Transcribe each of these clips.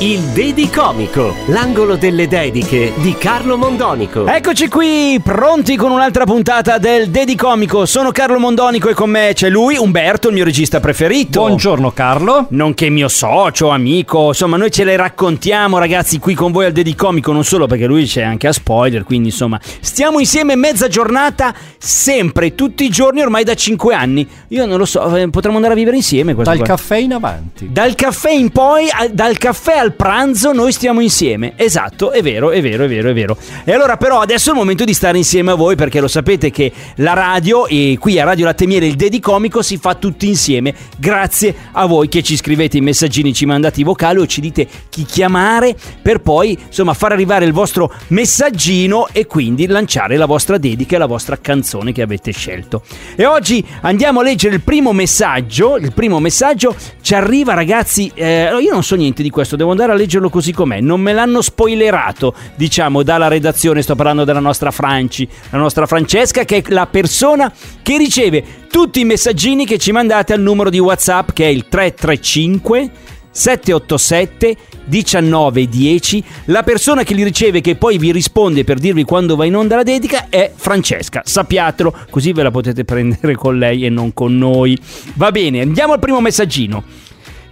Il Dedicomico, l'angolo delle dediche di Carlo Mondonico. Eccoci qui, pronti con un'altra puntata del Dedicomico. Sono Carlo Mondonico e con me c'è lui, Umberto, il mio regista preferito. Buongiorno Carlo. Nonché mio socio, amico. Insomma, noi ce le raccontiamo, ragazzi, qui con voi al Dedicomico, non solo perché lui c'è anche a spoiler, quindi insomma, stiamo insieme mezza giornata, sempre, tutti i giorni, ormai da 5 anni. Io non lo so, eh, potremmo andare a vivere insieme Dal qua. caffè in avanti. Dal caffè in poi, al- dal caffè al pranzo, noi stiamo insieme. Esatto, è vero, è vero, è vero, è vero. E allora, però, adesso è il momento di stare insieme a voi perché lo sapete che la radio e qui a Radio Latte Miele il Dedicomico si fa tutti insieme. Grazie a voi che ci scrivete i messaggini, ci mandate i vocali o ci dite chi chiamare per poi, insomma, far arrivare il vostro messaggino e quindi lanciare la vostra dedica e la vostra canzone che avete scelto. E oggi andiamo a leggere il primo messaggio. Il primo messaggio ci arriva, ragazzi. eh, io non so niente di questo, devo andare a leggerlo così com'è. Non me l'hanno spoilerato, diciamo, dalla redazione. Sto parlando della nostra Franci, la nostra Francesca, che è la persona che riceve tutti i messaggini che ci mandate al numero di WhatsApp che è il 335 787 1910. La persona che li riceve, che poi vi risponde per dirvi quando va in onda la dedica, è Francesca. Sappiatelo, così ve la potete prendere con lei e non con noi. Va bene, andiamo al primo messaggino.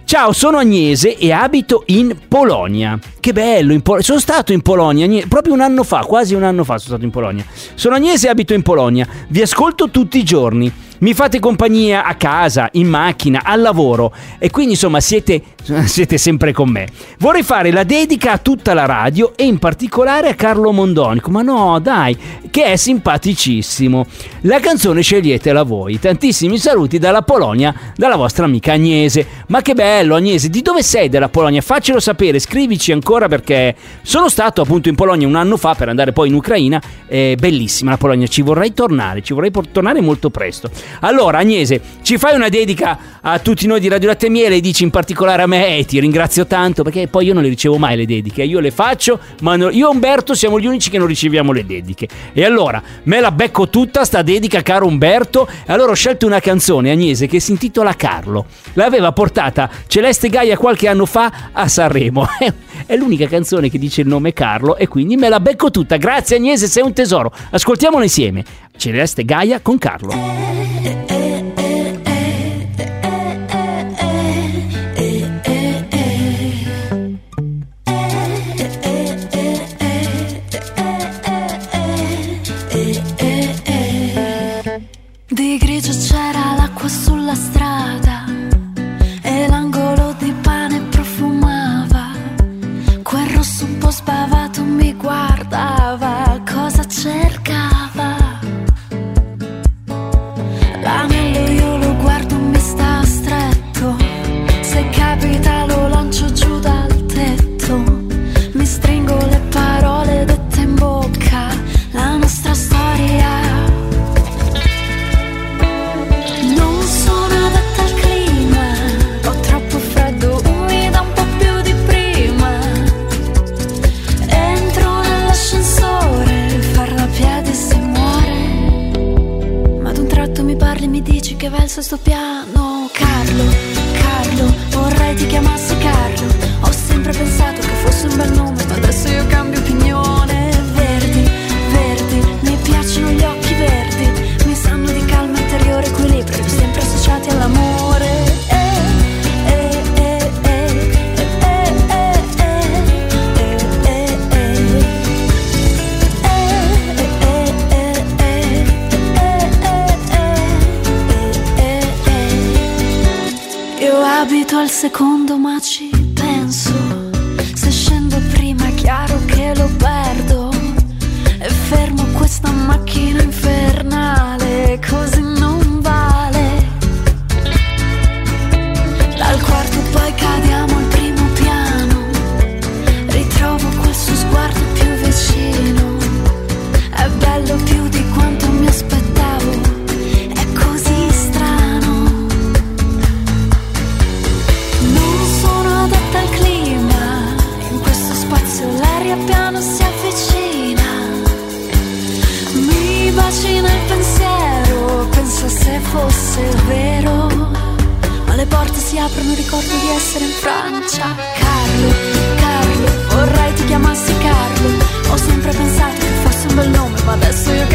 Ciao, sono Agnese e abito in Polonia. Che bello, in Pol- sono stato in Polonia proprio un anno fa, quasi un anno fa sono stato in Polonia. Sono Agnese e abito in Polonia. Vi ascolto tutti i giorni. Mi fate compagnia a casa, in macchina, al lavoro e quindi insomma siete, siete sempre con me. Vorrei fare la dedica a tutta la radio e in particolare a Carlo Mondonico, ma no dai, che è simpaticissimo. La canzone sceglietela voi. Tantissimi saluti dalla Polonia, dalla vostra amica Agnese. Ma che bello Agnese, di dove sei della Polonia? Faccelo sapere, scrivici ancora perché sono stato appunto in Polonia un anno fa per andare poi in Ucraina. È bellissima la Polonia, ci vorrei tornare, ci vorrei tornare molto presto. Allora Agnese, ci fai una dedica a tutti noi di Radio Latte Miele e dici in particolare a me e ti ringrazio tanto perché poi io non le ricevo mai le dediche, io le faccio, ma no- io e Umberto siamo gli unici che non riceviamo le dediche. E allora me la becco tutta sta dedica caro Umberto e allora ho scelto una canzone Agnese che si intitola Carlo. L'aveva portata Celeste Gaia qualche anno fa a Sanremo. È l'unica canzone che dice il nome Carlo e quindi me la becco tutta. Grazie Agnese, sei un tesoro. Ascoltiamola insieme. Celeste Gaia con Carlo. Di grigio c'era l'acqua sulla strada secondo まだすぐ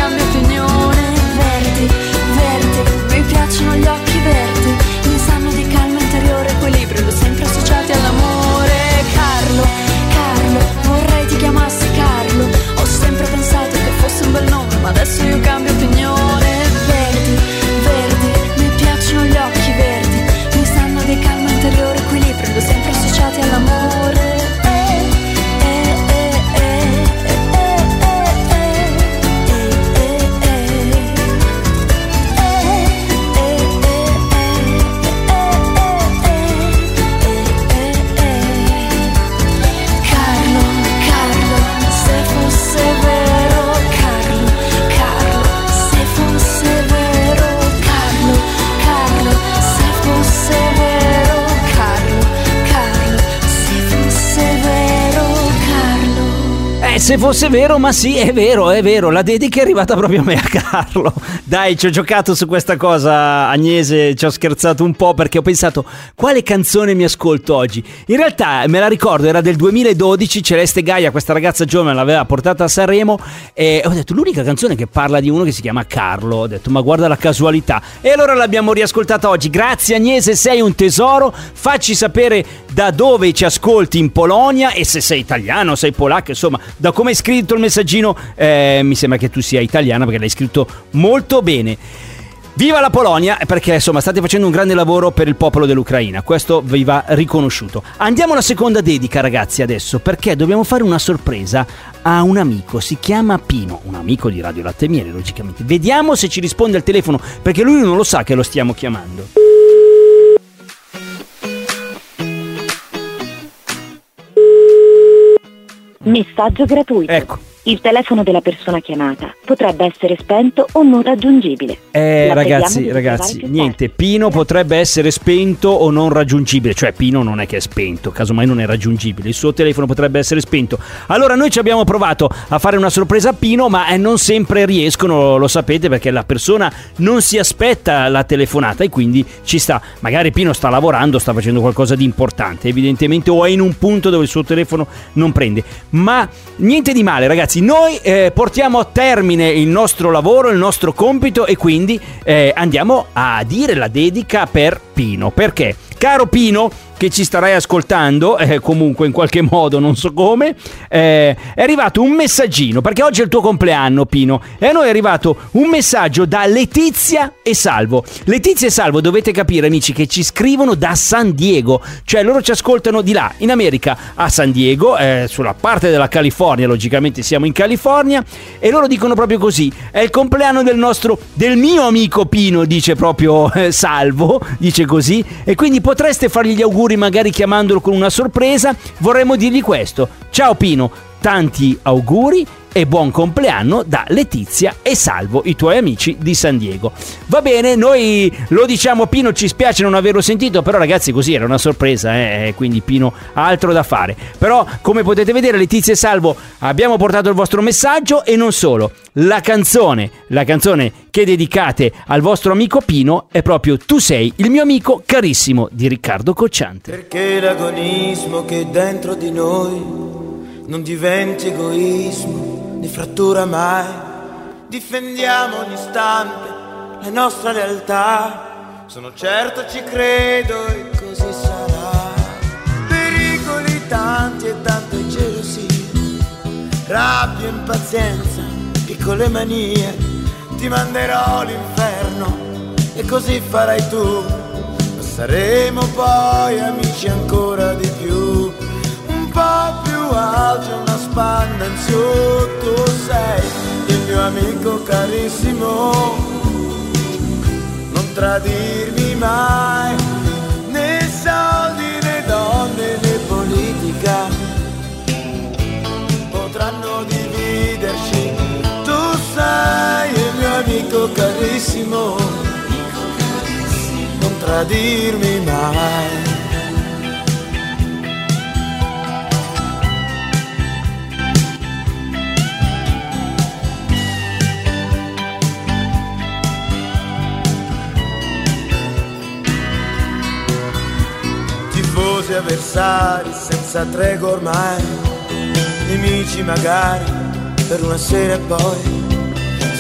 se fosse vero, ma sì, è vero, è vero. La dedica è arrivata proprio a me, a Carlo. Dai, ci ho giocato su questa cosa, Agnese, ci ho scherzato un po' perché ho pensato quale canzone mi ascolto oggi. In realtà me la ricordo, era del 2012, Celeste Gaia, questa ragazza giovane l'aveva portata a Sanremo e ho detto l'unica canzone che parla di uno che si chiama Carlo. Ho detto ma guarda la casualità. E allora l'abbiamo riascoltata oggi. Grazie Agnese, sei un tesoro. Facci sapere da dove ci ascolti in Polonia e se sei italiano, sei polacco, insomma, da come hai scritto il messaggino eh, mi sembra che tu sia italiana perché l'hai scritto molto bene. Viva la Polonia perché insomma state facendo un grande lavoro per il popolo dell'Ucraina, questo vi va riconosciuto. Andiamo alla seconda dedica ragazzi adesso perché dobbiamo fare una sorpresa a un amico, si chiama Pino, un amico di Radio Latte Miele logicamente. Vediamo se ci risponde al telefono perché lui non lo sa che lo stiamo chiamando. Messaggio gratuito. Ecco. Il telefono della persona chiamata potrebbe essere spento o non raggiungibile. Eh La ragazzi, ragazzi, niente, Pino potrebbe essere spento o non raggiungibile, cioè Pino non è che è spento, casomai non è raggiungibile, il suo telefono potrebbe essere spento. Allora noi ci abbiamo provato a fare una sorpresa a Pino, ma eh, non sempre riescono, lo sapete, perché la persona non si aspetta la telefonata e quindi ci sta. Magari Pino sta lavorando, sta facendo qualcosa di importante, evidentemente, o è in un punto dove il suo telefono non prende. Ma niente di male, ragazzi, noi eh, portiamo a termine il nostro lavoro, il nostro compito e quindi eh, andiamo a dire la dedica per Pino. Perché? Caro Pino, che ci starai ascoltando, eh, comunque in qualche modo, non so come, eh, è arrivato un messaggino, perché oggi è il tuo compleanno Pino, e a noi è arrivato un messaggio da Letizia e Salvo. Letizia e Salvo dovete capire amici che ci scrivono da San Diego, cioè loro ci ascoltano di là, in America, a San Diego, eh, sulla parte della California, logicamente siamo in California, e loro dicono proprio così, è il compleanno del nostro, del mio amico Pino, dice proprio eh, Salvo, dice così, e quindi potreste fargli gli auguri magari chiamandolo con una sorpresa, vorremmo dirgli questo. Ciao Pino, tanti auguri e buon compleanno da Letizia e Salvo, i tuoi amici di San Diego. Va bene, noi lo diciamo Pino, ci spiace non averlo sentito, però ragazzi così era una sorpresa, eh, quindi Pino ha altro da fare. Però come potete vedere Letizia e Salvo abbiamo portato il vostro messaggio e non solo, la canzone, la canzone che dedicate al vostro amico Pino è proprio Tu sei il mio amico carissimo di Riccardo Cocciante. Perché l'agonismo che dentro di noi non diventi egoismo né frattura mai. Difendiamo ogni istante la nostra lealtà. Sono certo ci credo e così sarà. Pericoli tanti e tante gelosie, rabbia, impazienza, piccole manie. Ti manderò all'inferno e così farai tu. Saremo poi amici ancora di più su, tu sei il mio amico carissimo, non tradirmi mai, né soldi né donne né politica. Potranno dividerci, tu sei il mio amico carissimo, non tradirmi mai. Avversari senza tregua ormai, nemici magari per una sera e poi,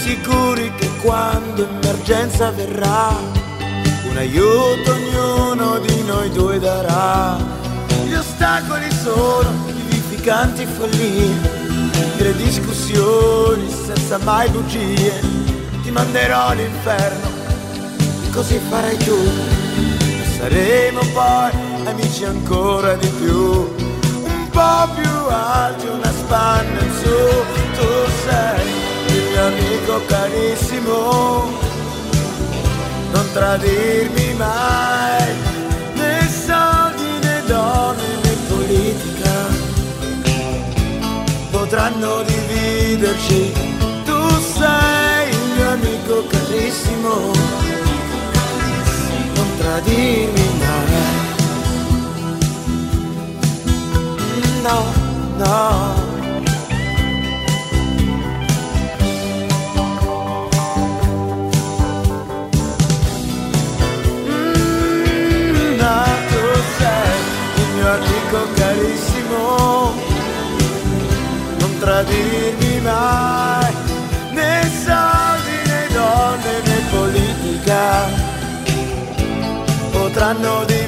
sicuri che quando emergenza verrà, un aiuto ognuno di noi due darà. Gli ostacoli sono vivificanti follie, le discussioni senza mai bugie, ti manderò all'inferno, così farai tu. Saremo poi amici ancora di più, un po' più alti, una spanna in su, tu sei il mio amico carissimo, non tradirmi mai, né soldi né donne né politica, potranno dividerci, tu sei il mio amico carissimo, no, no. Mm, tu sei il mio amico carissimo, non tradirmi mai, né soldi né donne né politica potranno dividerci.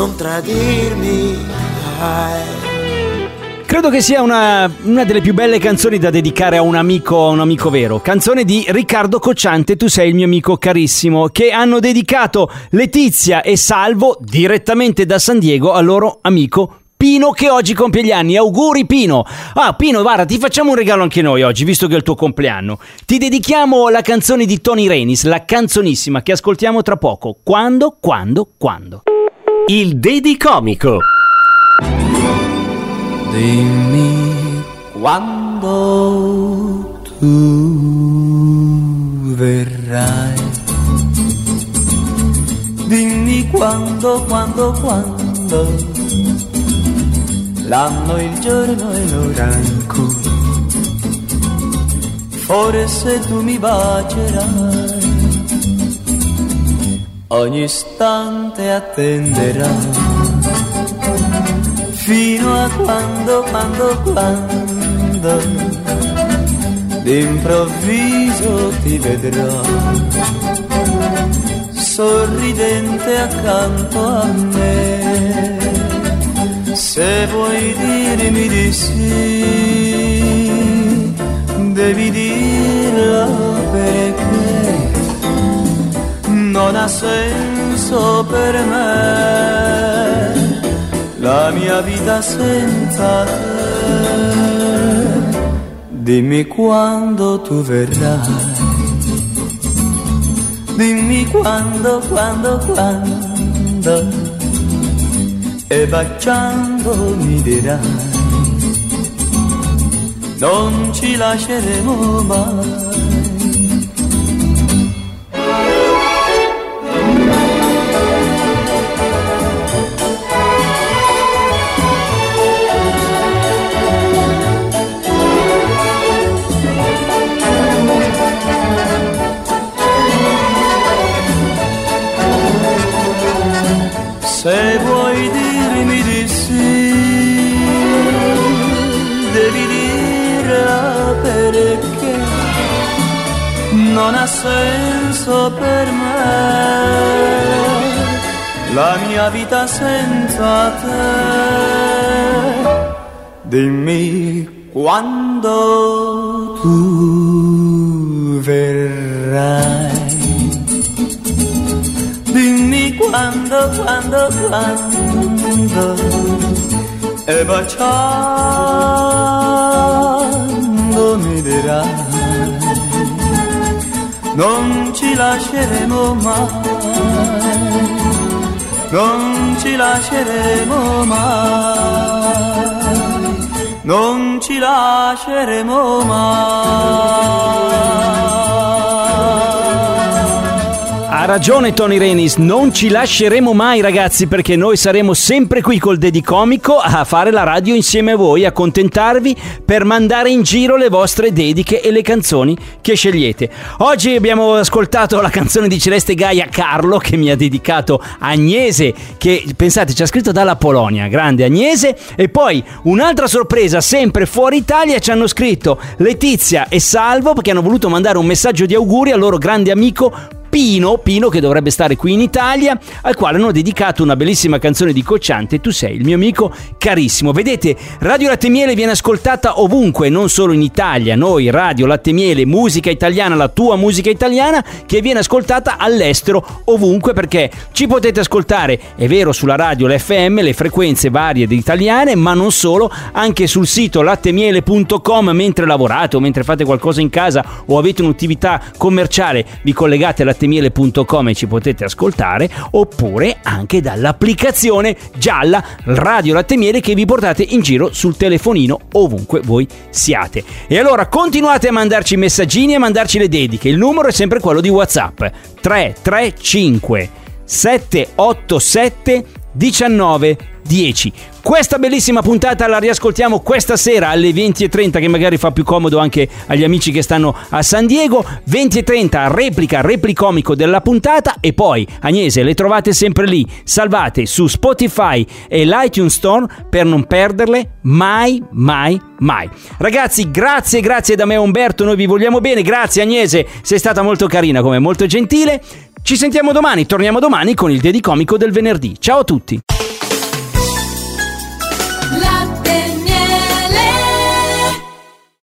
Non tradirmi mai. Credo che sia una, una delle più belle canzoni da dedicare a un amico, a un amico vero. Canzone di Riccardo Cocciante, Tu sei il mio amico carissimo, che hanno dedicato Letizia e Salvo direttamente da San Diego al loro amico Pino che oggi compie gli anni. Auguri Pino! Ah Pino, guarda, ti facciamo un regalo anche noi oggi, visto che è il tuo compleanno. Ti dedichiamo la canzone di Tony Renis, la canzonissima che ascoltiamo tra poco. Quando, quando, quando. Il Dedicomico. Dimmi quando tu verrai. Dimmi quando, quando, quando. L'anno, il giorno e l'ora in cui forse tu mi bacerai. Ogni istante attenderai fino a quando, quando, quando d'improvviso ti vedrò sorridente accanto a me. Se vuoi dirmi di sì, devi dirlo non ha senso per me la mia vita senza te. Dimmi quando tu verrai, dimmi quando, quando, quando, e baciando mi dirai, non ci lasceremo mai. La mia vita senza te. Dimmi quando tu verrai. Dimmi quando, quando, quando E baciando mi dirai Non ci lasceremo mai Non ci lasceremo mai. Non ci lasceremo mai Ha ragione Tony Renis, non ci lasceremo mai ragazzi perché noi saremo sempre qui col Dedicomico a fare la radio insieme a voi, a contentarvi per mandare in giro le vostre dediche e le canzoni che scegliete. Oggi abbiamo ascoltato la canzone di Celeste Gaia Carlo che mi ha dedicato Agnese che pensate ci ha scritto dalla Polonia, grande Agnese e poi un'altra sorpresa sempre fuori Italia ci hanno scritto Letizia e Salvo perché hanno voluto mandare un messaggio di auguri al loro grande amico Pino, Pino che dovrebbe stare qui in Italia, al quale hanno dedicato una bellissima canzone di Cocciante, Tu sei il mio amico carissimo. Vedete, Radio Latte Miele viene ascoltata ovunque, non solo in Italia. Noi, Radio Latte Miele, musica italiana, la tua musica italiana, che viene ascoltata all'estero ovunque perché ci potete ascoltare, è vero, sulla radio, l'FM, le frequenze varie italiane, ma non solo, anche sul sito lattemiele.com mentre lavorate o mentre fate qualcosa in casa o avete un'attività commerciale, vi collegate alla lattemiele.com e ci potete ascoltare oppure anche dall'applicazione gialla Radio Latte Miele che vi portate in giro sul telefonino ovunque voi siate. E allora continuate a mandarci messaggini e a mandarci le dediche. Il numero è sempre quello di WhatsApp 335 787 19 10. Questa bellissima puntata la riascoltiamo questa sera alle 20.30 che magari fa più comodo anche agli amici che stanno a San Diego. 20.30 replica, replicomico della puntata e poi Agnese le trovate sempre lì, salvate su Spotify e l'iTunes Store per non perderle mai, mai, mai. Ragazzi, grazie, grazie da me Umberto, noi vi vogliamo bene, grazie Agnese, sei stata molto carina come molto gentile. Ci sentiamo domani, torniamo domani con il Dedicomico del venerdì. Ciao a tutti!